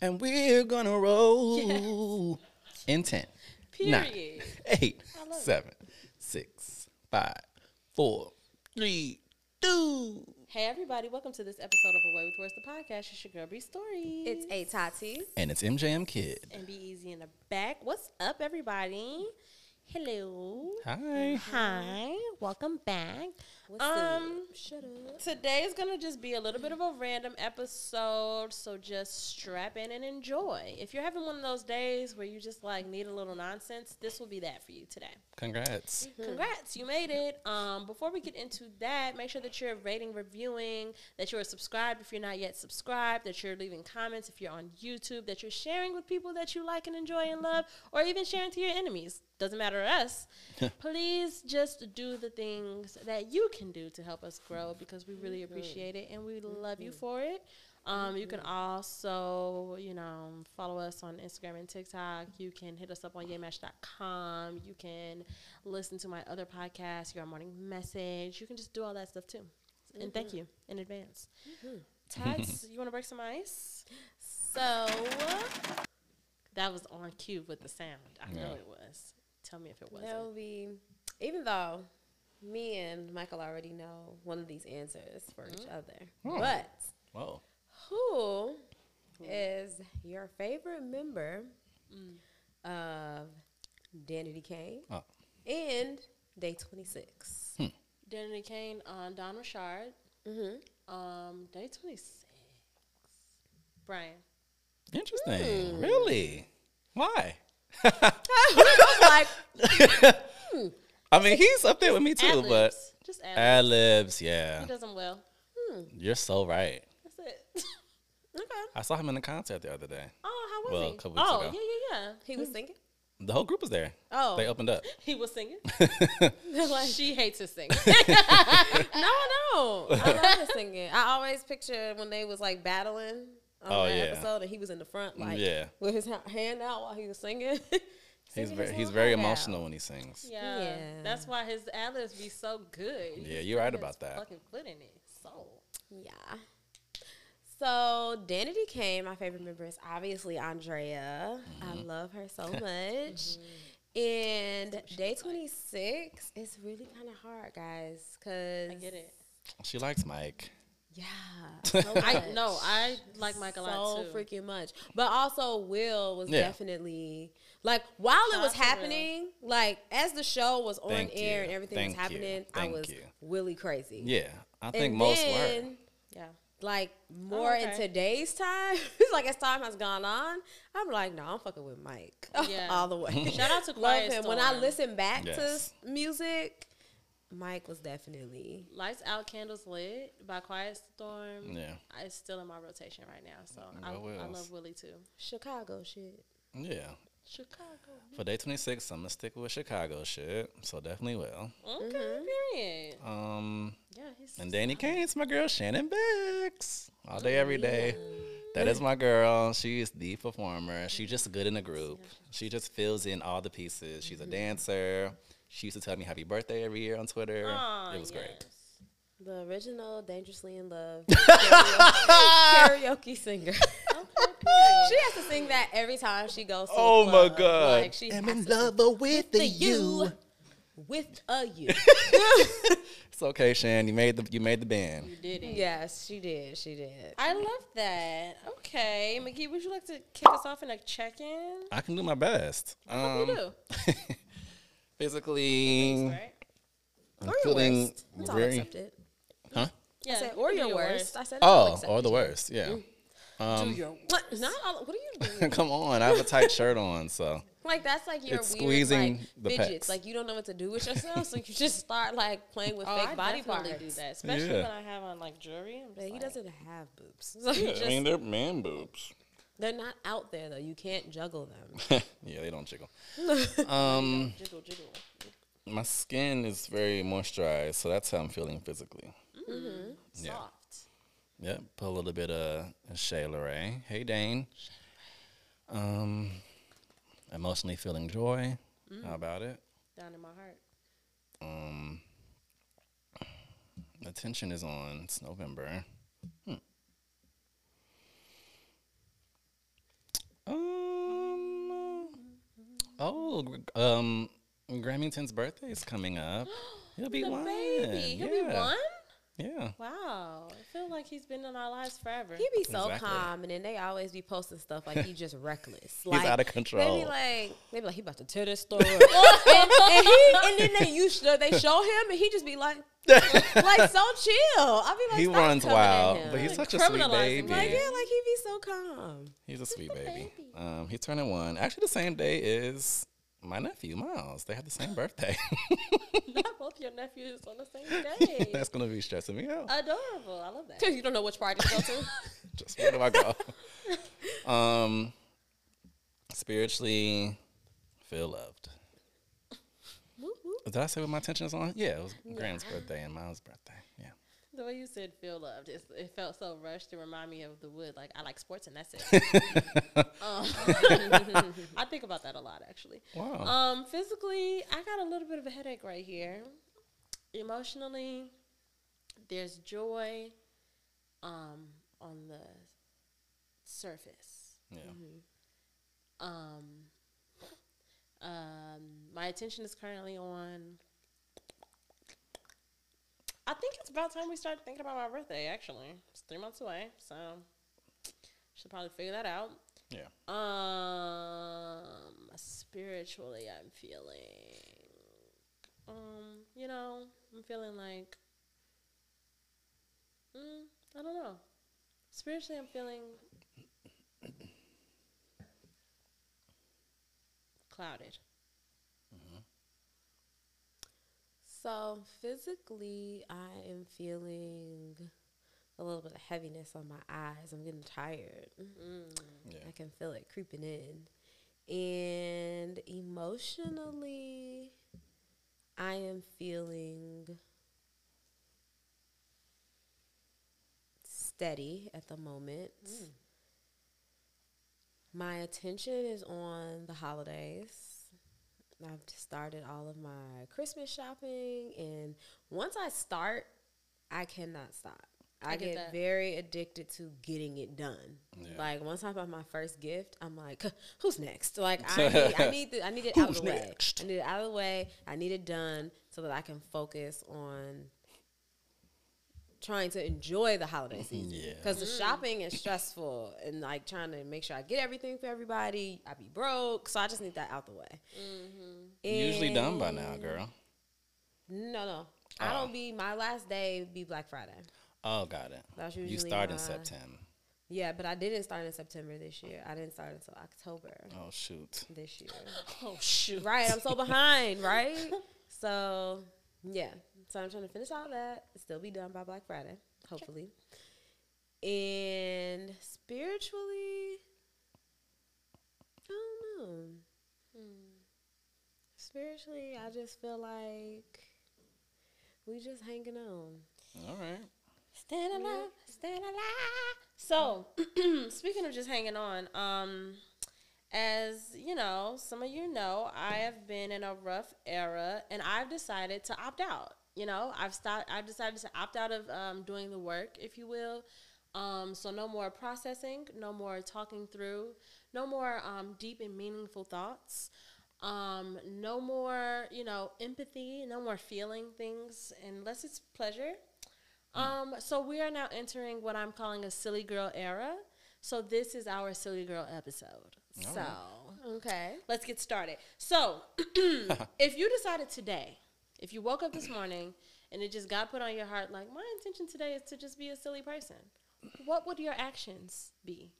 and we're gonna roll in 10, nine, Period. eight, I love it. seven, six, five, four, three, two. Hey everybody, welcome to this episode of Away with Words, the podcast. It's your girl B Stories. It's a Tati. And it's MJM Kid. and be easy in the back. What's up, everybody? Hello. Hi. Hi. Welcome back. What's um, up? Shut up. today is gonna just be a little bit of a random episode, so just strap in and enjoy. If you're having one of those days where you just like need a little nonsense, this will be that for you today. Congrats. Congrats, you made it. Um, before we get into that, make sure that you're rating, reviewing, that you're subscribed if you're not yet subscribed, that you're leaving comments if you're on YouTube, that you're sharing with people that you like and enjoy and love, or even sharing to your enemies. Doesn't matter to us. Please just do the things that you can do to help us grow because we really appreciate it and we love you for it. Um, you can also, you know, follow us on Instagram and TikTok. You can hit us up on yamash.com. You can listen to my other podcast, Your Morning Message. You can just do all that stuff too. And thank you in advance. Tats, you want to break some ice? So that was on cue with the sound. I know it was. Tell me if it wasn't. That will be, even though me and Michael already know one of these answers for each mm-hmm. other. Oh. But Whoa. who is your favorite member hmm. of Danity Kane Oh. and Day 26? Hmm. Danity Kane on Dawn Richard. Mm-hmm. Um, day 26. Brian. Interesting. Really? Why? I was like, I mean, he's up there with me too, Ad-libs. but Just ad ad libs, yeah. He does them well. Hmm. You're so right. That's it. okay. I saw him in the concert the other day. Oh, how was Well, he? a couple weeks oh, ago. yeah, yeah, yeah. He was singing? The whole group was there. Oh. They opened up. He was singing. like, she hates to sing. no, no. I love his singing. I always picture when they was like battling on Oh, that yeah. episode, and he was in the front, like Yeah. with his hand out while he was singing. He's very he's very emotional when he sings. yeah, Yeah. That's why his ad-libs be so good. Yeah, just you're right about that. Fucking foot in it. Soul. Yeah. So Danity Kane, my favorite member is obviously Aundrea. I Mm-hmm. love her so much. And day 26 is really kind of hard, guys, because I get it. She likes Mike. Yeah, so I no, I like Mike a so lot too. freaking much. But also, Will was Yeah. definitely like while it was out to Will. happening, like as the show was on Thank air you. and everything Thank was happening, I was you. really crazy. Yeah, I think and most then, were. yeah. like oh, more in Oh, okay. today's time, it's like as time has gone on, I'm like, no, I'm fucking with Mike Yeah. all the way. Shout out to Love Quiet him. When I listen back Yes. to music, Mike was definitely Lights Out, Candles Lit by Quiet Storm. Yeah, It's still in my rotation right now, so I, I love Willie too. Chicago shit. yeah. Chicago. For day 26, I'm gonna stick with Chicago shit. So definitely will. Okay, mm-hmm. period. Um, Yeah, he's and Danity Kane's my girl Shannon Bex. All day, every day. That is my girl. She's the performer. She's just good in the group. She just fills in all the pieces. She's a mm-hmm. dancer. She used to tell me happy birthday every year on Twitter. Aw, it was great. The original Dangerously in Love karaoke, karaoke singer. Okay, period. she has to sing that every time she goes to Oh my club. God. Like she I'm in love with the the you you. with a you. It's okay, Shan. You made the you made the band. You did it. yes, she did. She did. I love that. Okay, McGee, would you like to kick us off in a check-in? I can do my best. What Um, do you do? physically, Right? I'm Or your feeling worst. It's all very. accepted. Huh? Yeah. I said, you or your do worst. I said, Oh, or the worst. Yeah. Um, Do your What? Not all, what are you doing? come on, I have a tight shirt on, so Like that's like your It's weird squeezing like the fidgets. pecs. Like you don't know what to do with yourself, so you just start like playing with Oh, fake I body definitely parts. do that, especially Yeah. when I have on like jewelry. I'm just But he doesn't have boobs. So yeah, just, I mean they're man boobs. they're not out there though. You can't juggle them. yeah, they don't jiggle. um, Jiggle, jiggle. my skin is very moisturized, so that's how I'm feeling physically. Yeah. Soft. Yep, put a little bit of Shayla Ray. Hey, Dane. Um, emotionally feeling joy. Mm. How about it? Down in my heart. Um, attention is on. It's November. Hmm. Um. Oh, um, Grammington's birthday is coming up. He'll be the one. Baby. He'll yeah. be one. Yeah. Wow. I feel like he's been in our lives forever. He be so Exactly. calm, and then they always be posting stuff like he just reckless. He's Like, out of They control. be like, they be like, he about to tear this story. up. and, and he, and then they use they show him, and he just be like, like so chill. I be like, he runs wild, but he's Like such a sweet criminalizing baby. like, yeah, like he be so calm. He's a sweet a baby. baby. Um, he's turning one. Actually, the same day is my nephew Miles. They have the same birthday. Not both your nephews on the same day. That's gonna be stressing me out. Adorable. I love that. Cause you don't know which party to go to. Just where do I go? um, spiritually, feel loved. Did I say what my attention is on? Yeah, it was Graham's birthday and Miles' birthday. The way you said feel loved, it's, it felt so rushed to remind me of the wood. Like I like sports and that's it. um, I think about that a lot actually. Wow. Um, physically, I got a little bit of a headache right here. Emotionally, there's joy um, on the surface. yeah. Um, um, my attention is currently on. I think it's about time we start thinking about my birthday. Actually, it's three months away, so should probably figure that out. Yeah. Um, spiritually, I'm feeling, um, you know, I'm feeling like, mm, I don't know. Spiritually, I'm feeling clouded. So physically, I am feeling a little bit of heaviness on my eyes. I'm getting tired. Mm-hmm. Yeah. I can feel it creeping in. And emotionally, I am feeling steady at the moment. Mm. My attention is on the holidays. I've started all of my Christmas shopping, and once I start, I cannot stop. I, I get get, very addicted to getting it done. Yeah. Like once I buy my first gift, I'm like, "Who's next?" Like I need, I need, the, I need it out of Who's the way. I need it out of the way. I need it done so that I can focus on trying to enjoy the holiday mm-hmm. season. Yeah. Because the mm. shopping is stressful and like trying to make sure I get everything for everybody. I be broke, so I just need that out the way. Mm-hmm. Usually done by now, girl. No, no, I Oh. don't be. My last day be Black Friday. Oh, got it. That's You usually start in September. Yeah, but I didn't start in September this year. I didn't start until October Oh shoot. this year. Oh shoot! right, I'm so behind. Right, so yeah. So I'm trying to finish all that. Still be done by Black Friday, hopefully. And spiritually, I don't know. Spiritually, I just feel like we just hanging on. All right. Stand alive, stand alive. So, speaking of just hanging on, um, as you know, some of you know, I have been in a rough era, and I've decided to opt out. You know, I've stopped. I've decided to opt out of um, doing the work, if you will. Um, so no more processing, no more talking through, no more um, deep and meaningful thoughts. Um, no more, you know, empathy, no more feeling things unless it's pleasure. Um, so we are now entering what I'm calling a silly girl era. So this is our silly girl episode. All so right. Okay. let's get started. So if you decided today, if you woke up this morning and it just got put on your heart, like my intention today is to just be a silly person, what would your actions be?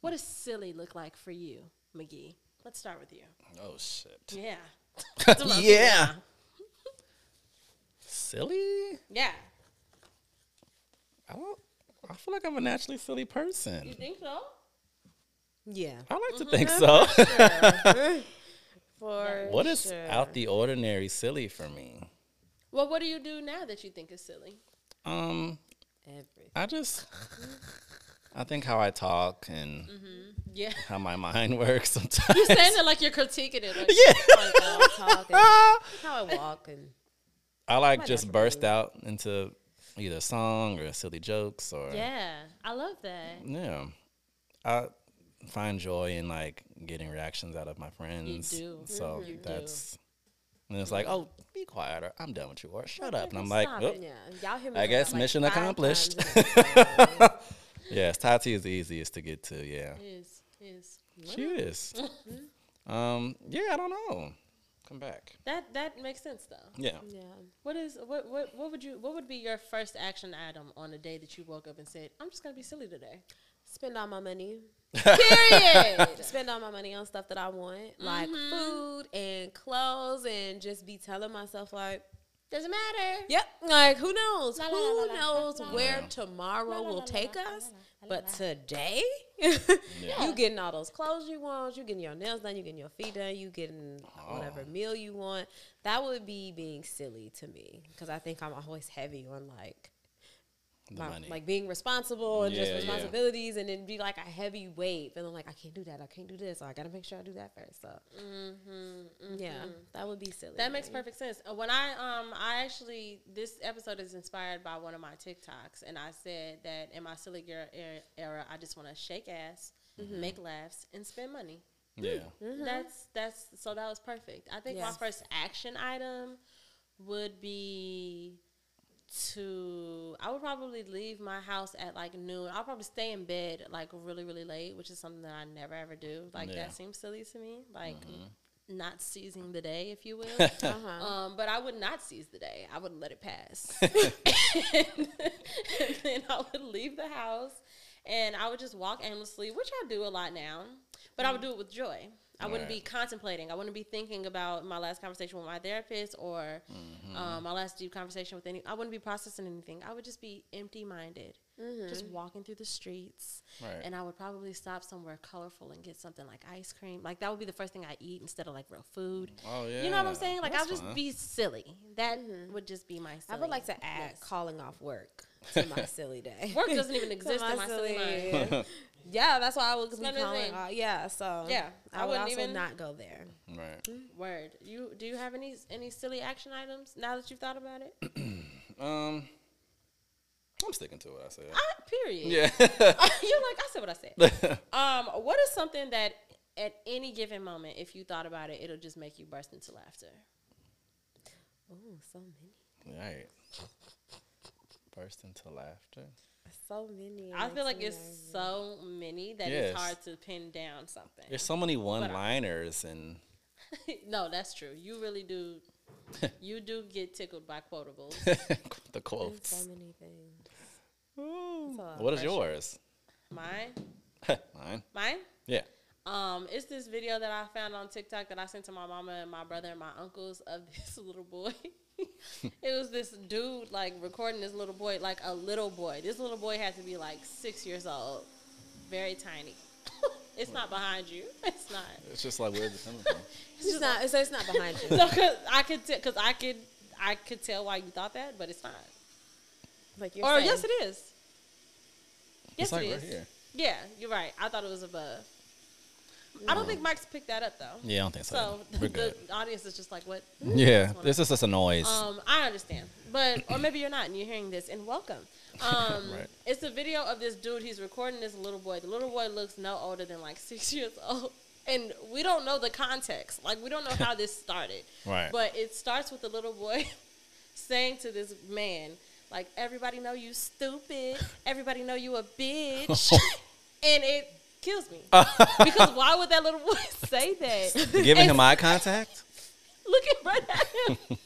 What does silly look like for you, McGee? Let's start with you. Oh shit. Yeah. yeah. Silly? Yeah. I don't. I feel like I'm a naturally silly person. You think so? Yeah. I like to mm-hmm. think so. For what is sure. out the ordinary silly for me? Well, what do you do now that you think is silly? Um, Everything. I just. I think how I talk and Yeah. how my mind works sometimes. You're saying it like you're critiquing it. Like, yeah. Like how I how I walk and I like My just burst mood. out into either song or silly jokes or Yeah, I love that. yeah. I find joy in like getting reactions out of my friends. do. So You do. that's and it's like, oh, be quiet or I'm done with you or shut up. And I'm like, oh. Yeah, y'all hear me. I guess like, mission accomplished. times in a episode. yes, Tati is the easiest to get to. Yeah, Is is she is. um, yeah, I don't know. Come back. that that makes sense though. Yeah. yeah. What is what what what would you what would be your first action item on the day that you woke up and said, I'm just gonna be silly today? Spend all my money. Period. Spend all my money on stuff that I want, like Mm-hmm. food and clothes, and just be telling myself like, Doesn't matter. Yep. Like who knows? La, la, who la, la, la, knows la, la. where Yeah. tomorrow La, la, will la, take la, la, us? la, la, But la. today, Yeah. you getting all those clothes you want, you getting your nails done, you getting your feet done, you getting whatever Oh. meal you want. That would be being silly to me because I think I'm always heavy on like The my, money. like being responsible and Yeah, just yeah. responsibilities, and then be like a heavy weight, and I'm like I can't do that, I can't do this, so I gotta make sure I do that first. So Mm-hmm, yeah, that would be silly. That to makes perfect sense. Uh, When I um I actually this episode is inspired by one of my TikToks, and I said that in my silly girl era, era I just want to shake ass, Mm-hmm. make laughs, and spend money. yeah. That's that's so that was perfect. I think my first action item would be to I would probably leave my house at like noon. I'll probably stay in bed like really really late, which is something that I never ever do. Like Yeah. that seems silly to me. Like not seizing the day, if you will. Uh-huh. Um, but I would not seize the day. I would let it pass. and, then I would leave the house and I would just walk aimlessly, which I do a lot now. But I would do it with joy. I wouldn't be contemplating. I wouldn't be thinking about my last conversation with my therapist or mm-hmm. um, my last deep conversation with any. I wouldn't be processing anything. I would just be empty minded, just mm-hmm. walking through the streets. Right. And I would probably stop somewhere colorful and get something like ice cream. Like that would be the first thing I eat instead of like real food. Mm-hmm. Oh yeah. You know what I'm saying? Like That's I'll just fine. be silly. That would just be my. I would like to add Yes. calling off work to my silly day. Work doesn't even To exist in my silly mind. yeah, that's why I would be calling thing. off. Yeah, so Yeah, I, I would wouldn't also even- not go there. Right. Word. You do you have any any silly action items now that you've thought about it? Um, I'm sticking to what I said. I, period. Yeah. You're like I said what I said. um, what is something that at any given moment, if you thought about it, it'll just make you burst into laughter? Oh, so many, right. Burst into laughter. So many. I feel like it's so many that Yes. it's hard to pin down something. There's so many one-liners and no, that's true. You really do. you do get tickled by quotables. the There's quotes. so many things. It's a lot of What is pressure. yours? Mine, Mine. mine. Yeah. Um, it's this video that I found on TikTok that I sent to my mama and my brother and my uncles of this little boy. it was this dude like recording this little boy, like a little boy. This little boy had to be like six years old, very tiny. it's not behind you. It's not. It's just like where's it coming from? It's not. It's, it's not behind you. No, cause I could, t- cause I could, I could tell why you thought that, but it's not. like you're or saying, yes, it is. Yes, it's like it right is. here. Yeah, you're right. I thought it was above. I don't think Mike's picked that up though. Yeah, I don't think so. So We're the audience is just like, what? Yeah, this is just a noise. Um, I understand, but or maybe you're not, and you're hearing this, and welcome. Um, Right. it's a video of this dude. He's recording this little boy. The little boy looks no older than like six years old, and we don't know the context. Like we don't know how this started. Right. But it starts with the little boy saying to this man, like, "Everybody know you stupid. Everybody know you a bitch," and it kills me because why would that little boy say that? Giving And him eye contact. looking right at him. and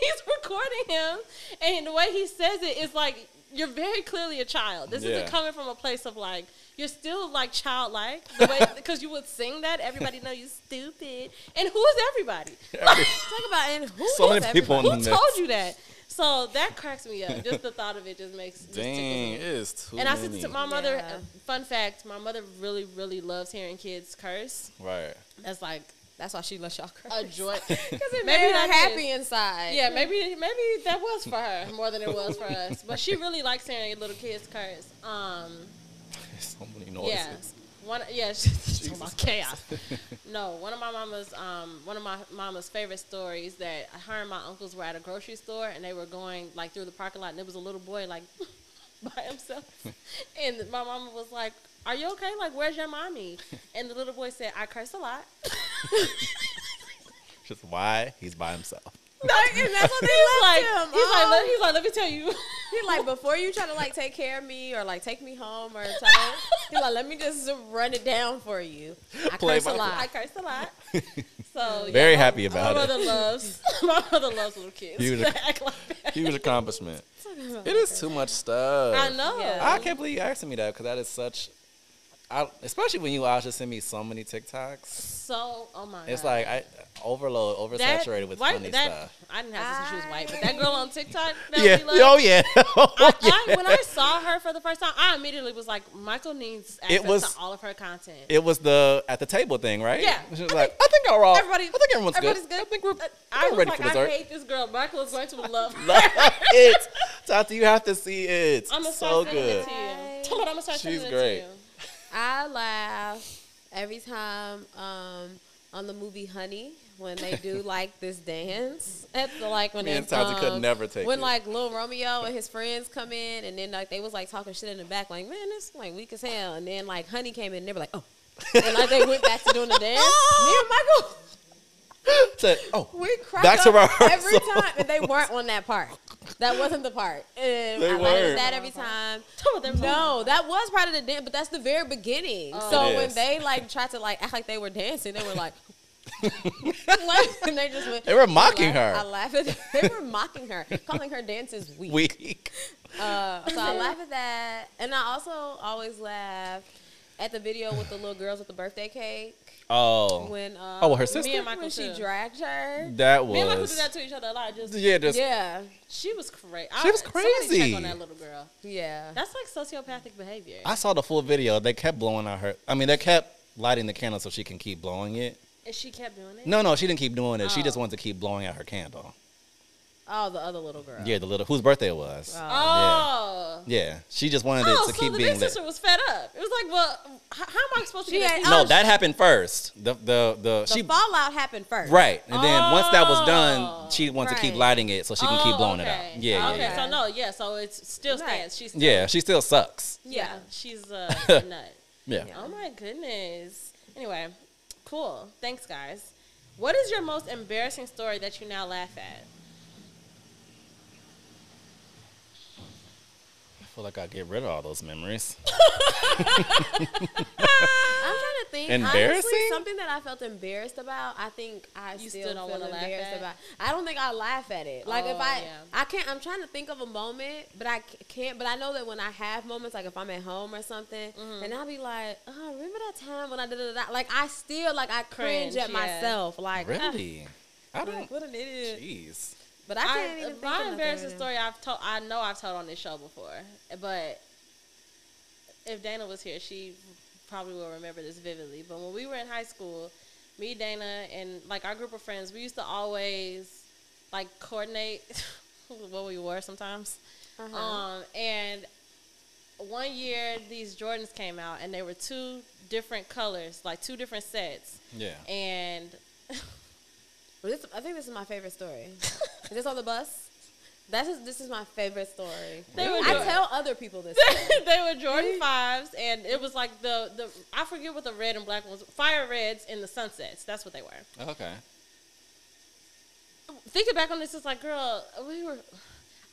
he's recording him. And the way he says it is like, you're very clearly a child. This Yeah. isn't coming from a place of like, you're still like childlike. The way, because you would sing that, everybody know you're stupid. And who is everybody? Talk about and who So is many everybody? in Who told you that? So that cracks me up. Just the thought of it just makes just Dang, me. it is too And I said to my mother, Yeah. fun fact, my mother really, really loves hearing kids curse. right. That's like That's why she lets y'all cry. a joy. Because it Maybe made her that is. happy inside. Yeah, maybe maybe that was for her more than it was for us. But she really likes hearing little kids curse. Um, so many noises. yeah, one yeah, she's talking about chaos. no, one of my mama's um one of my mama's favorite stories that her and my uncles were at a grocery store and they were going like through the parking lot and there was a little boy like by himself, and my mama was like, "Are you okay? Like, where's your mommy?" And the little boy said, "I curse a lot." Just why he's by himself. Like, and that's what they He's left like, him. he's like, let, he's like, let me tell you. He's like, before you try to like take care of me or like take me home or try to, he's like, let me just run it down for you. I Play curse a by lot. I curse a lot. So Very yeah, happy about it. my it. brother loves my mother loves little kids. Huge- that act like that. Huge accomplishment. It is too much stuff. I know. Yeah. I can't believe you asking me that because that is such. I, especially when you also send me so many TikToks. So, oh my It's god. like I overload, oversaturated with white- funny that, stuff. I didn't have to say she was white, but that ah. girl on TikTok that Yeah. Oh yeah. Oh, I, yeah. I, when I saw her for the first time, I immediately was like, Michael needs access It was- to all of her content. It was the at the table thing, right? Yeah. She was I like, I think we're all. everybody- I think everyone's everybody's good. good. I think we're, uh, I we're was ready like, for dessert. I hate this girl. Michael is going to love. Love it. Tati, you have to see it. I'm gonna so good. it to you. Tell I'm gonna start She's great. It to you. I laugh every time um, on the movie Honey when they do like this dance at the like when Me they and Tati could um, never take when it. like Lil Romeo and his friends come in and then like they was like talking shit in the back like man this like weak as hell and then like Honey came in and they were like oh and like they went back to doing the dance. Me and Michael Said, oh, we cracked Back to every time and they weren't on that part. That wasn't the part. And They I laugh weren't. at that every time. Tell me they was No, that was part of the dance, but that's the very beginning. Oh. so when they like tried to like act like they were dancing, they were like, like and they just went. They were mocking I laugh- her. I laugh at. That. They were mocking her, calling her dances weak. weak. Uh, so I laugh at that, and I also always laugh at the video with the little girls with the birthday cake Oh, when. Uh, Oh, her sister? Me and Michael when she too. dragged her. that was. Me and Michael was. did that to each other a lot. Just Yeah, just Yeah, she was crazy. She was crazy. check on that little girl. yeah. That's like sociopathic behavior. I saw the full video. They kept blowing out her. I mean, they kept lighting the candle so she can keep blowing it. and she kept doing it. No, no, she didn't keep doing it. She just Oh. wanted to keep blowing out her candle. Oh, the other little girl. Yeah, the little whose birthday it was. Oh. Yeah, she just wanted Oh, it to so keep the being big lit. sister was fed up. It was like, well, h- how am I supposed to get had- No, Oh, that happened first. The the the, The she fallout happened first. right, and then once that was Oh. done, she wanted to keep lighting it so she can keep Oh, blowing it okay. out. Yeah, okay, yeah, so no, yeah, so it's still Right. stands. She's still, yeah. Yeah, she still sucks. yeah, Yeah. she's uh, a nut. Yeah. Oh my goodness. Anyway, cool. Thanks, guys. What is your most embarrassing story that you now laugh at? Feel like I get rid of all those memories. I'm trying to think. Honestly, Embarrassing? something that I felt embarrassed about. I think I You still, still don't wanna laugh at? about. I don't think I laugh at it. Like if Oh, I, yeah. I can't. I'm trying to think of a moment, but I can't. But I know that when I have moments, like if I'm at home or something, Mm-hmm. and I'll be like, oh, remember that time when I did that? Like I still like I cringe, Cringe, at yeah. myself. Like Really? I don't. what an idiot. Jeez. But I can't even think my of embarrassing nothing. story I've told I know I've told on this show before, but if Dana was here, she probably will remember this vividly. But when we were in high school, me, Dana, and like our group of friends, we used to always like coordinate what we wore sometimes. Uh-huh. Um, and one year these Jordans came out, and they were two different colors, like two different sets, Yeah. and Well, this, I think this is my favorite story. is this on the bus? That's just, this is my favorite story. They were I tell other people this. story. they were Jordan mm-hmm. fives, and it was like the the I forget what the red and black ones, fire reds and the sunsets. That's what they were. Okay. Thinking back on this, it's like, girl, we were.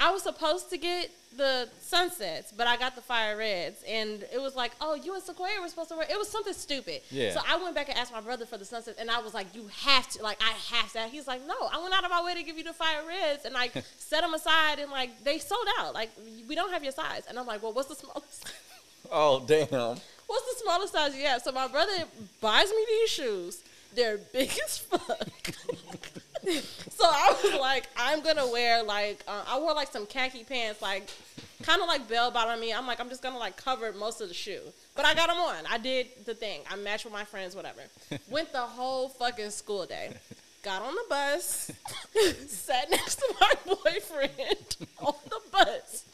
I was supposed to get the sunsets, but I got the fire reds, and it was like, oh, you and Sequoia were supposed to wear. It was something stupid. Yeah. So I went back and asked my brother for the sunsets, and I was like, you have to, like, I have to. He's like, no, I went out of my way to give you the fire reds, and like set them aside, and like they sold out. Like we don't have your size, and I'm like, well, what's the smallest? Oh damn. What's the smallest size you have? So my brother buys me these shoes. They're big as fuck. so I was like, I'm gonna wear like uh, I wore like some khaki pants, like kind of like bell bottom me. I'm like, I'm just gonna like cover most of the shoe, but I got them on. I did the thing. I matched with my friends, whatever. Went the whole fucking school day. Got on the bus, sat next to my boyfriend on the bus,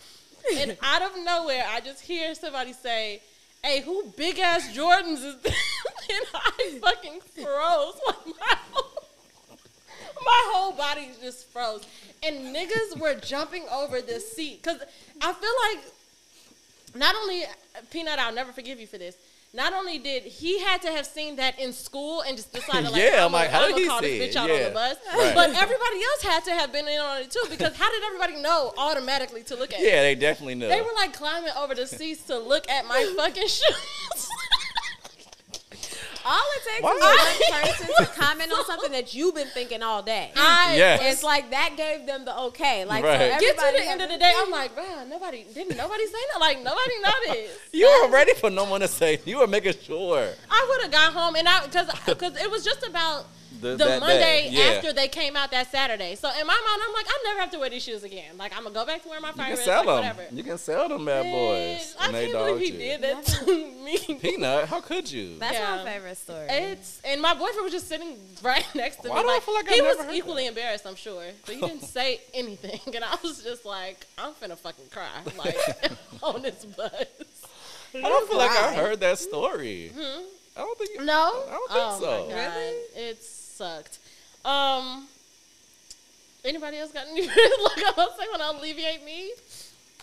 and out of nowhere, I just hear somebody say, "Hey, who big ass Jordans is this?" and I fucking froze. Like my my whole body just froze, and niggas were jumping over the seat because I feel like not only Peanut, I'll never forgive you for this. Not only did he had to have seen that in school and just decided like, Yeah, I'm I'm like, how gonna did he call see this it? bitch out on Yeah, the bus, right. but everybody else had to have been in on it too because how did everybody know automatically to look at? it? Yeah, they definitely knew. They were like climbing over the seats to look at my fucking shoes. All it takes Why? is one person to comment on something that you've been thinking all day. I Yes. It's like that gave them the okay. Like so Right. get to the end of the day, I'm like, bro, nobody didn't nobody say that. Like nobody noticed. you were ready for no one to say. You were making sure. I would have got home and I because because it was just about The- the, that Monday day, yeah. after they came out that Saturday. So in my mind, I'm like, I never have to wear these shoes again. Like I'm gonna go back to wear my You can sell like, them. whatever. You can sell them bad boys. I can't believe dogged he you. did that to me. Peanut, how could you? That's Yeah. my favorite story. It's and my boyfriend was just sitting right next to Why me. do I feel like he I've was never heard equally embarrassed, I'm sure, but he didn't say anything, and I was just like, I'm finna fucking cry, like on this bus. I don't feel like I heard that story. Hmm? I don't think. No, I don't think oh so. My God. It sucked. Um. Anybody else got any like I was saying when to alleviate me?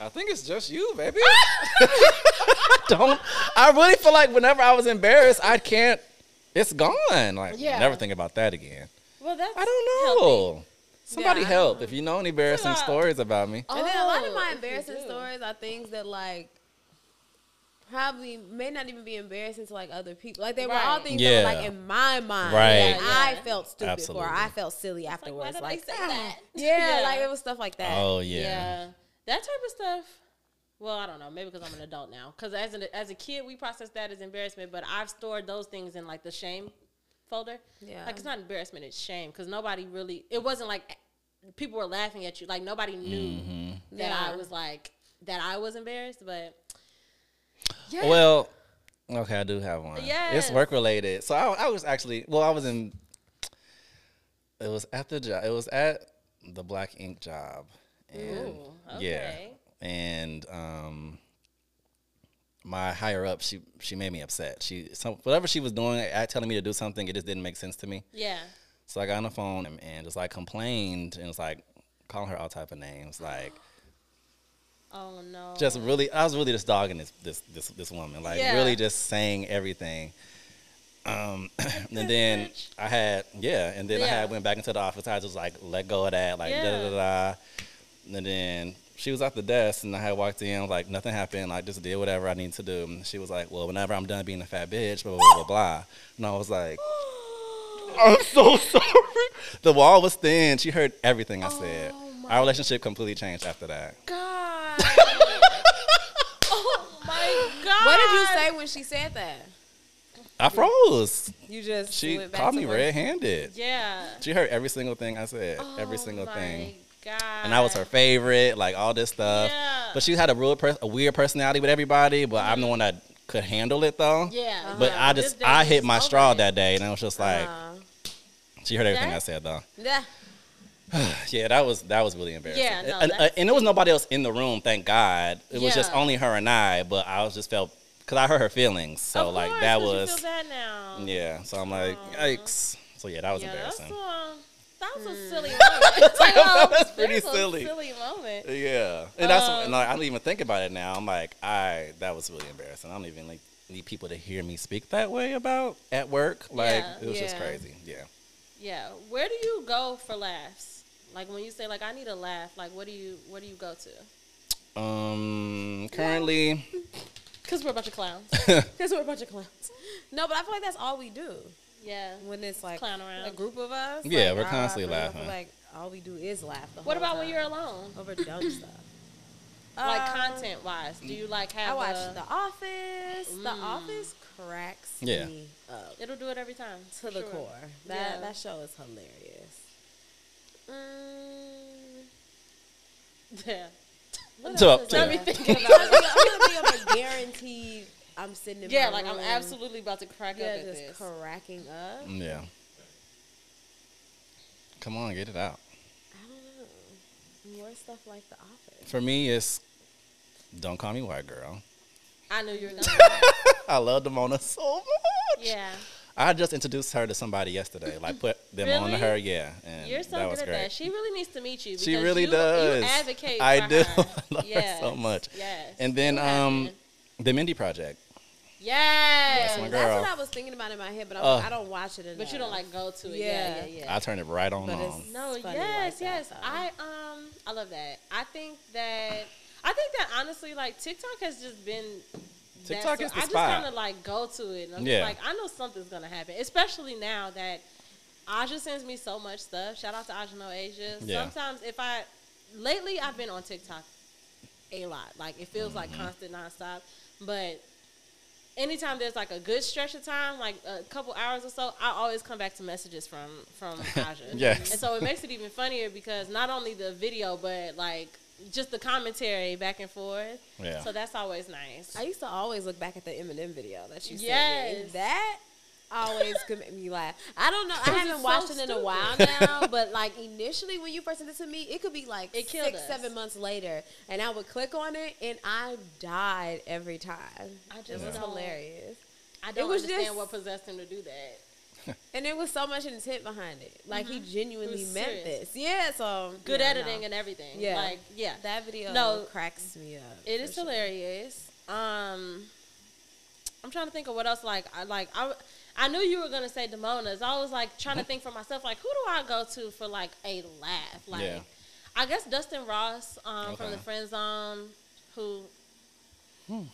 I think it's just you, baby. I don't. I really feel like whenever I was embarrassed, I can't. It's gone. Like Yeah. never think about that again. Well, that's I don't healthy. know. Somebody Yeah, I help if you know any embarrassing Yeah. stories about me. And then a lot of Oh, my embarrassing stories are things that like probably may not even be embarrassing to like other people. Like they were all things that were like in my mind. Right. that Yeah, I felt stupid Absolutely. for. I felt silly Like, why afterwards. did Like, they say ah. that? yeah, Yeah. like it was stuff like that. Oh Yeah. yeah. that type of stuff. Well, I don't know. Maybe because I'm an adult now. Because as an, as a kid, we process that as embarrassment, but I've stored those things in like the shame folder. Yeah. like it's not embarrassment; it's shame. Because nobody really. It wasn't like people were laughing at you. Like nobody knew Mm-hmm. that Yeah. I was like that. I was embarrassed, but yeah. Well, okay, I do have one. Yes. It's work related. So I, I was actually, well, I was in. It was at the job. It was at the Black Ink job, and Ooh, yeah, and um, my higher up, she she made me upset. She some whatever she was doing, at telling me to do something, it just didn't make sense to me. yeah. So I got on the phone and, and just like complained and was like calling her all type of names, like Oh no. just really I was really just dogging this this this this woman, like Yeah. really just saying everything. Um, and then I had yeah, and then I had went back into the office. I just like let go of that, like da da da da. And then she was at the desk, and I had walked in, like nothing happened. I just did whatever I needed to do. And she was like, "Well, whenever I'm done being a fat bitch, blah blah blah blah." blah. And I was like, "I'm so sorry." The wall was thin. She heard everything I said. Oh, Our relationship completely changed after that. God. oh my God. What did you say when she said that? I froze. You just She went back caught to me red-handed. Yeah. She heard every single thing I said, every single thing. Oh my thing, God. and I was her favorite, like all this stuff. Yeah. But she had a real, pers- a weird personality with everybody. But I'm the one that could handle it though. Yeah. But. I just, I hit my over straw it. that day, and I was just like, Uh, she heard everything That- I said though. yeah. Yeah, that was that was really embarrassing. Yeah, no, and, uh, and there was nobody else in the room, thank God. It was just only her and I. But I was just felt because I heard her feelings, so Of like course, that 'cause was You feel bad now. yeah. So I'm like, Aw. yikes. So yeah, that was Yeah, that's embarrassing. a, that was Hmm. a silly moment. That Like, was pretty there's a silly. silly moment. Yeah, and that's Um, and like, I don't even think about it now. I'm like, I that was really embarrassing. I don't even like need people to hear me speak that way about at work. Like Yeah. it was just crazy. Yeah. Yeah. Where do you go for laughs? Like when you say like I need a laugh, like what do you where do you go to? Um, currently, Because we're a bunch of clowns. Because we're a bunch of clowns. No, but I feel like that's all we do. yeah. When it's like Clown around. a group of us. Yeah, like, we're constantly I feel laughing. like all we do is laugh. The What whole about when you're alone? over dumb stuff? Like Uh, content wise, do you like have I watch a, The Office. The Mm. Office cracks Yeah. me up It'll do it every time. to the core. That Yeah. that show is hilarious. Mm, yeah. What So- else is? Let me think about gonna I'm gonna think of a guaranteed. I'm sitting in Yeah, my like I'm absolutely about to crack yeah, up at just this. cracking up. yeah. Come on, get it out. I don't know. More stuff like The Office. For me, it's don't call me white girl. I knew you were gonna. I love Demona so much. yeah, I just introduced her to somebody yesterday. Like put them on to her. Yeah, and you're so that good was at that. She really needs to meet you. She because really you, does. You advocate. I for do. Her. I love her so much. Yes. And then What um? The Mindy Project. Yes. That's my That's what I was thinking about in my head, but I, Uh. I don't watch it enough. But you don't like go to it. Yeah, Yeah. yeah, yeah. I turn it right on But it's- on. No, It's yes, like yes. though. I um I love that. I think that I think that honestly like TikTok has just been that TikTok is the I just spot. kind of like go to it. And I'm Yeah. just like I know something's gonna happen, especially now that Aja sends me so much stuff. Shout out to Aja No Asia. Yeah. Sometimes if I lately I've been on TikTok a lot. Like it feels Mm-hmm. like constant nonstop. But anytime there's like a good stretch of time, like a couple hours or so, I always come back to messages from from Aja. Yes. And so it makes it even funnier because not only the video, but like just the commentary back and forth. Yeah. So that's always nice. I used to always look back at the Eminem video that you sent me. Yes. That always could make me laugh. I don't know. I haven't it's watched so it in a while now, but like initially when you first sent it to me, it could be like It six, us. seven months later, and I would click on it, and I died every time. I just it was hilarious, I don't was understand just- what possessed him to do that. and there was so much intent behind it. Like he genuinely Mm-hmm. was meant serious. this. Yeah, so Good yeah, editing no. and everything. Yeah. Like yeah. that video No. cracks me up. It for is sure. hilarious. Um, I'm trying to think of what else. Like, I like I, I knew you were gonna say Demona's. I was like trying to think for myself. Like, who do I go to for like a laugh? Like, Yeah. I guess Dustin Ross um, from the Friend Zone, who.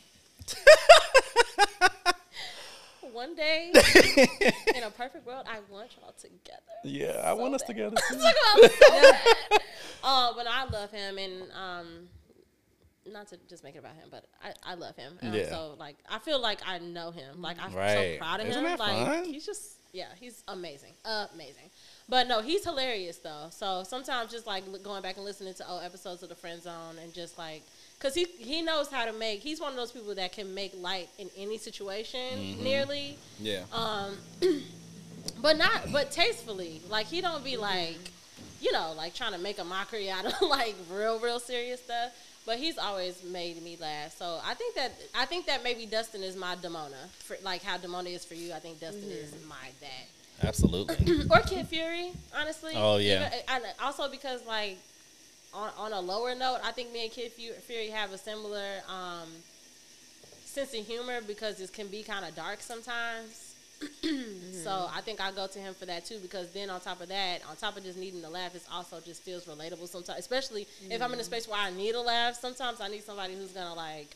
One day, in a perfect world, I want y'all together. Yeah, I So want us bad. together. Talk too. about so bad. Uh, but I love him, and um, not to just make it about him, but I, I love him. And Yeah. So like, I feel like I know him. Like I'm Right. so proud of Isn't him. that like fun? he's just yeah, he's amazing, amazing. But no, he's hilarious though. So sometimes just like going back and listening to old episodes of the Friend Zone and just like. Cause he he knows how to make. He's one of those people that can make light in any situation, Mm-hmm. nearly Yeah. um but not but tastefully like he don't be like you know like trying to make a mockery out of like real real serious stuff but he's always made me laugh so i think that i think that maybe dustin is my demona for like how demona is for you i think dustin is my that Absolutely. or kid fury honestly Oh, yeah. Even- and also because like on, on a lower note i think me and kid fury have a similar um sense of humor because it can be kind of dark sometimes so I think I go to him for that too because then on top of that, on top of just needing to laugh, it also just feels relatable sometimes. Especially if I'm in a space where I need a laugh, sometimes I need somebody who's gonna like.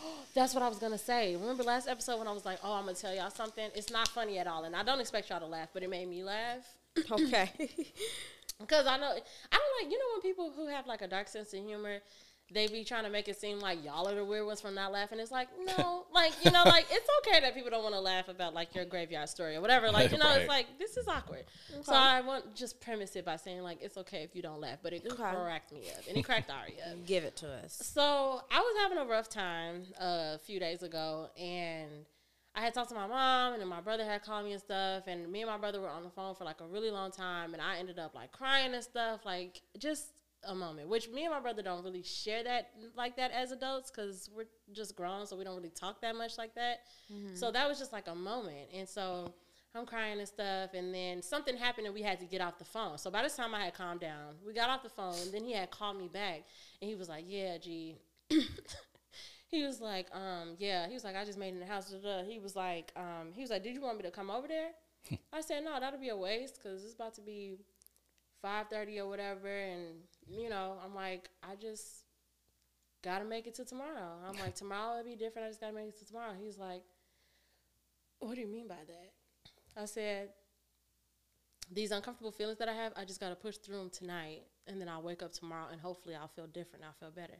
That's what I was gonna say. Remember last episode when I was like, "Oh, I'm gonna tell y'all something." It's not funny at all, and I don't expect y'all to laugh, but it made me laugh Okay. because I know I don't like you know when people who have like a dark sense of humor. They be trying to make it seem like y'all are the weird ones for not laughing. It's like no, like you know, like it's okay that people don't want to laugh about like your graveyard story or whatever. Like you know, Right. it's like this is awkward. So Okay. I want just premise it by saying like it's okay if you don't laugh, but it Okay. cracked me up and it cracked Ari up. Give it to us. So I was having a rough time uh, a few days ago, and I had talked to my mom, and then my brother had called me and stuff, and me and my brother were on the phone for like a really long time, and I ended up like crying and stuff, like just a moment. Which me and my brother don't really share that like that as adults because we're just grown, so we don't really talk that much like that. So that was just like a moment, and so. I'm crying and stuff, and then something happened, and we had to get off the phone. So by this time, I had calmed down. We got off the phone, and then he had called me back, and he was like, "Yeah, G, he was like, um, yeah, he was like, I just made it in the house. da, da, da." He was like, um, he was like, did you want me to come over there? I said, no, that'll be a waste because it's about to be five thirty or whatever, and you know, I'm like, I just gotta make it to tomorrow. I'm like, tomorrow will be different. I just gotta make it to tomorrow. He's like, what do you mean by that? I said, these uncomfortable feelings that I have, I just gotta push through them tonight, and then I'll wake up tomorrow, and hopefully I'll feel different. I'll feel better.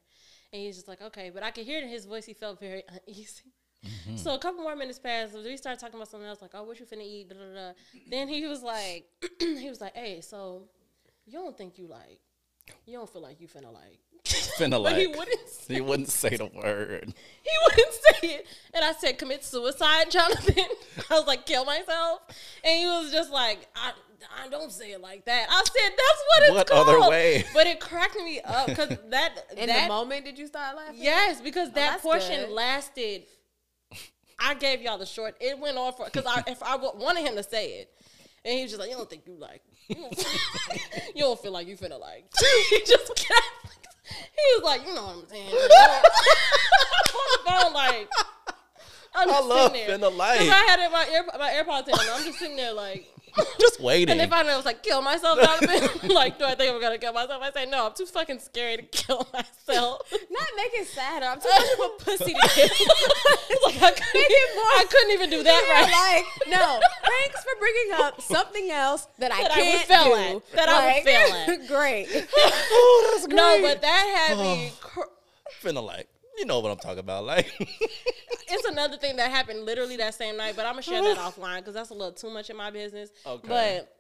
And he's just like, okay, but I could hear it in his voice. He felt very uneasy. Mm-hmm. So a couple more minutes passed. We started talking about something else, like, oh, what you finna eat? Da, da, da. Then he was like, he was like, hey, so you don't think you like, you don't feel like you finna like, Finna but he wouldn't. Say, He wouldn't say the word. he wouldn't say it. And I said, commit suicide, Jonathan. I was like, kill myself. And he was just like, I, I don't say it like that. I said, that's what it's What called. other way? But it cracked me up because that In that the moment, did you start laughing? Yes, because oh, that that's portion good. lasted. I gave y'all the short. It went on for because I if I wanted him to say it, and he was just like, "You don't think you like, you don't, feel like you finna like." he just kept. He was like, "You know what I'm saying?" on the phone, like, I'm I love sitting there. finna light. 'Cause I had it, my ear, my AirPods in, and I'm just sitting there like, Just waiting. and they finally I was like, kill myself, Donovan. like, do I think I'm gonna kill myself? I say, no, I'm too fucking scary to kill myself. Not make it sadder. I'm too much of a pussy to kill. like, I couldn't, I couldn't even do that right. like, no. Thanks for bringing up something else that I That I would can't fail do. at. That I would fail at. Great. oh, that's great. no, but that had me. Cr- finna like, you know what I'm talking about. Like, it's another thing that happened literally that same night, but I'm gonna share that offline because that's a little too much in my business. Okay. But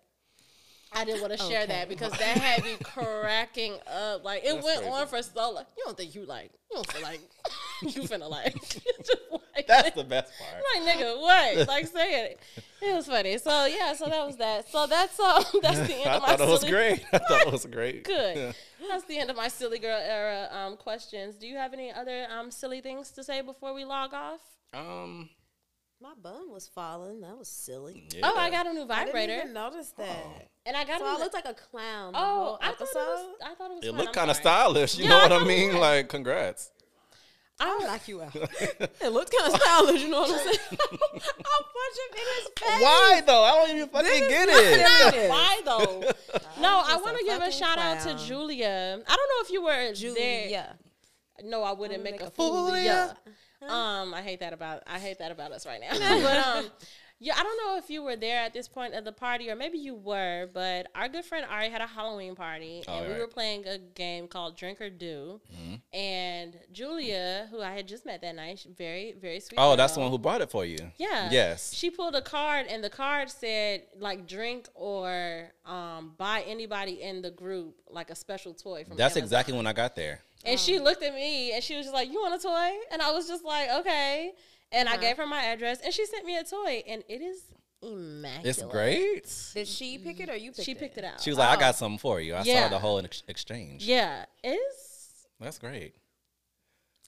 I didn't want to share Okay. that because that had me cracking up. Like it That's went crazy. on for so long. You don't think you like? You don't feel like you finna like? Just like that's the best part. I'm like nigga, what? Like say it. It was funny. So yeah, so that was that. So that's um that's the end I of my thought it was silly- great. I thought it was great. Good. Yeah. That's the end of my silly girl era um questions. Do you have any other um silly things to say before we log off? Um. My bun was falling. That was silly. Yeah. Oh, I got a new vibrator. I didn't even notice that. and I got So a I new- looked like a clown. The Oh, whole I thought, it was, I thought it was. It fun. looked kind of stylish. You Yeah, know I what I mean? Like, congrats. I like you out. it looks kind of stylish. You know what I'm saying? I'll punch him in his face. Why though? I don't even fucking is get not it. serious. Why though? no, I want to give a fucking shout out to Julia. I don't know if you were there. Julia. No, I wouldn't Wanna make, make a a fool fool of of ya. ya? Um, I hate that about I hate that about us right now. but um, yeah, I don't know if you were there at this point of the party, or maybe you were. But our good friend Ari had a Halloween party, and we were playing a game called Drink or Do. And Julia, who I had just met that night, very very sweet. Oh, that's the one who bought it for you. Yeah. Yes. She pulled a card and the card said like drink or um buy anybody in the group like a special toy from That's Amazon. exactly when I got there. And she looked at me and she was just like, "You want a toy?" And I was just like, "Okay." And I Uh-huh. gave her my address and she sent me a toy and it is immaculate. It's great. Did she pick it or you picked She it? picked it out. She was like, "I Oh. got something for you." I Yeah. saw the whole ex- exchange. yeah, it's That's great.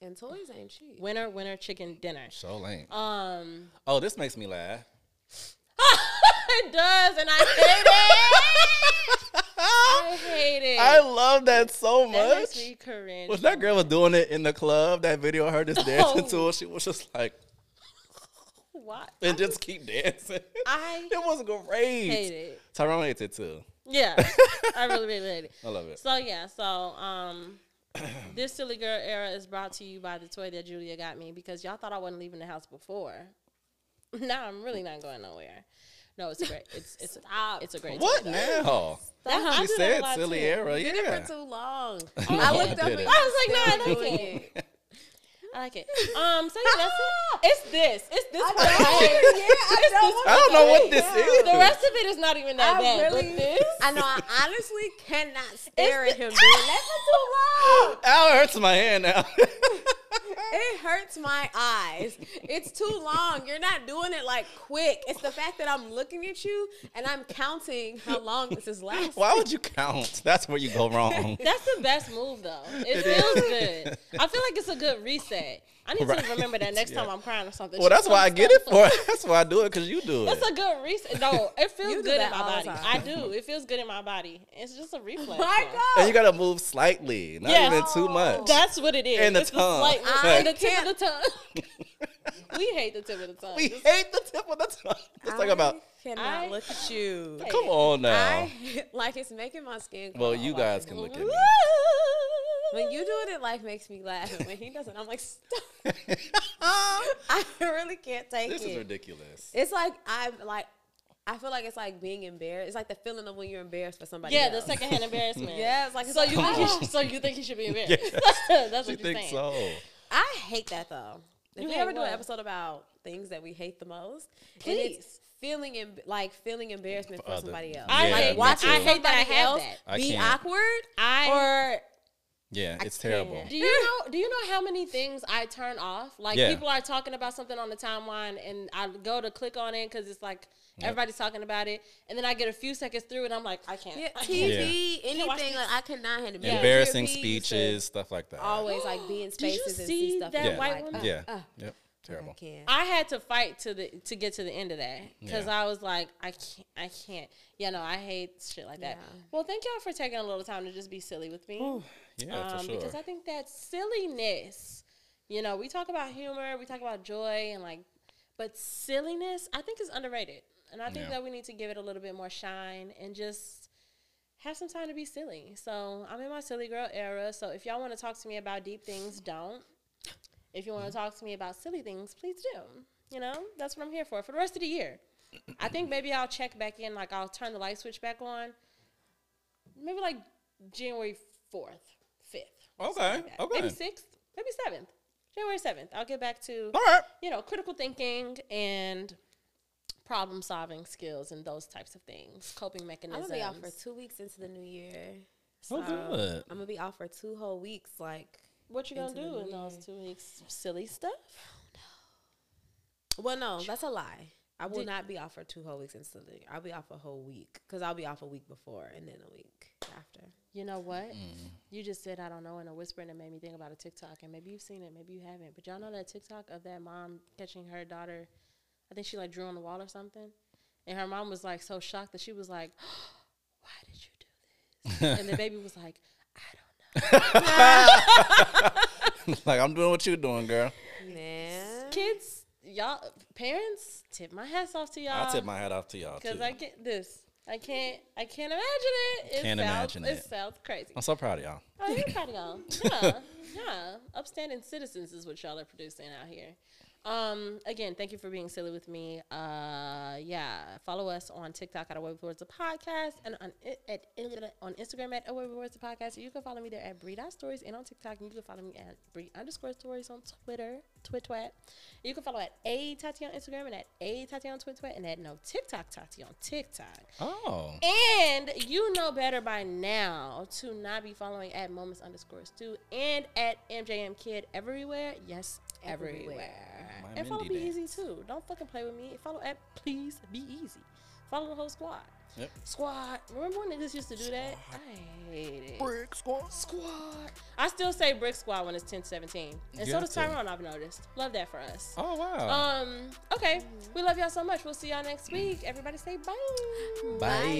And toys ain't cheap. winner winner chicken dinner. So lame. Um, Oh, this makes me laugh. it does, and I hate it. I hate it. I love that so that much. me cringe. That girl was doing it in the club, that video of her just dancing to Oh. it, she was just like, Why? and just keep dancing. I it was great. hate it. Tyrone hates it too. Yeah, I really, really hate it. I love it. So yeah, so um, this silly girl era is brought to you by the toy that Julia got me because y'all thought I wasn't leaving the house before. Now I'm really not going nowhere. No, it's great. It's it's Stop. it's a great. What toy. now? That- I She do that said silly too. era. You did it Yeah. for too long. I I looked up and it. I was like, no, I still like doing it. I like it. Um, so yeah, that's it. It's this. It's this. I part don't, yeah, I don't this I don't know what this Yeah. is. The rest of it is not even that I bad. really, but this, I know. I honestly cannot stare It's at him the- doing that for too long. Ow, it hurts my hand now. It hurts my eyes. It's too long. You're not doing it like quick. It's the fact that I'm looking at you and I'm counting how long this is lasting. Why would you count? That's where you go wrong. That's the best move, though. It, It feels is. good. I feel like it's a good reset. I need Right. to remember that next time I'm crying or something. Well, that's why I get it for. That's why I do it because you do it. It's a good reason. No, it feels good in my body. time. I do. It feels good in my body. It's just a reflex. My. God. and you gotta move slightly, not Yes. even too much. Oh. That's what it is. And the it's tongue. slight move. I and the tip can't- of the tongue. we hate the tip of the tongue. we Just- hate the tip of the tongue. Let's talk about. I cannot I- look at you. Come on now. I like it's making my skin. well, you guys it. can look at me. When you do it, it like makes me laugh, and when he doesn't, I'm like, stop. I really can't take it. this it. is ridiculous. It's like I'm like, I feel like it's like being embarrassed. It's like the feeling of when you're embarrassed for somebody. yeah, the secondhand embarrassment. Yeah, it's like it's So like, you think he "Ah." should, so you think he should be embarrassed? Yes. That's what you're think saying. so? I hate that though. If You we hate ever do an episode about things that we hate the most, and it's Please. feeling em- like feeling embarrassment For for somebody else. I Yeah, hate watching. I hate that I have else that. I be can't. awkward I or Yeah, it's terrible. Do you know? Do you know how many things I turn off? Like Yeah. people are talking about something on the timeline, and I go to click on it because it's like everybody's talking about it, and then I get a few seconds through, and I'm like, I can't. yeah, I can't. TV, Can't anything. Like I cannot handle. Yeah. Embarrassing GOP speeches, stuff like that. Always like be in Did you spaces and see see stuff. that and white like, woman? uh, yeah. uh, Yep. Terrible. can't. I had to fight to the to get to the end of that because Yeah. I was like, I can't, I can't. Yeah, no, I hate shit like that. Yeah. Well, thank y'all for taking a little time to just be silly with me. Yeah, um, for sure. Because I think that silliness, you know, we talk about humor, we talk about joy, and like, but silliness, I think is underrated, and I think yeah. that we need to give it a little bit more shine and just have some time to be silly. So I'm in my silly girl era. So if y'all want to talk to me about deep things, don't. If you want to mm-hmm. talk to me about silly things, please do. You know, that's what I'm here for for the rest of the year. I think maybe I'll check back in, like I'll turn the light switch back on. Maybe like January 4th. Okay. Like okay. Maybe sixth, maybe seventh. January seventh. I'll get back to All right. you know, critical thinking and problem solving skills and those types of things, coping mechanisms. I'm gonna be off for two weeks into the new year. Oh, so oh, good. I'm gonna be off for two whole weeks. Like, what you gonna do in year. those two weeks? Silly stuff. Well, no, that's a lie. I will Did not be off for two whole weeks instantly. I'll be off a whole week because I'll be off a week before and then a week after. You know what? Mm. You just said I don't know in a whisper and it made me think about a TikTok and maybe you've seen it, maybe you haven't. But y'all know that TikTok of that mom catching her daughter. I think she like drew on the wall or something, and her mom was like so shocked that she was like, "Why did you do this?" and the baby was like, "I don't know." like I'm doing what you're doing, girl. Man, Kids, y'all, parents, tip my hats off to y'all. I'll tip my hat off to y'all too. because I can't this. I can't. I can't imagine it. it Can't sounds, imagine it. it. sounds crazy. I'm so proud of y'all. Oh, you're proud of y'all. Yeah, yeah. Upstanding citizens is what y'all are producing out here. Um, again, thank you for being silly with me. Uh, yeah, follow us on TikTok at Away with Words the podcast and on i- at on Instagram at Away with Words the podcast. You can follow me there at Bree Stories and on TikTok. And you can follow me at Bree underscore Stories on Twitter, Twitwat. You can follow at A Tati on Instagram and at A Tati on Twitwat and at No TikTok Tati on TikTok. Oh. And you know better by now to not be following at moments underscore stu and at MJM Kid everywhere. Yes, everywhere. Everywhere. My And follow Mindy Be Easy too. Don't fucking play with me. Follow at Please Be Easy. Follow the whole squad. Yep. Squad. Remember when niggas used to do that? I hate it. Brick squad. Squad. I still say Brick Squad when it's 10 17. And You so does to. Tyrone, I've noticed. Love that for us. Oh wow. Um, okay. We love y'all so much. We'll see y'all next week. Everybody say bye. Bye.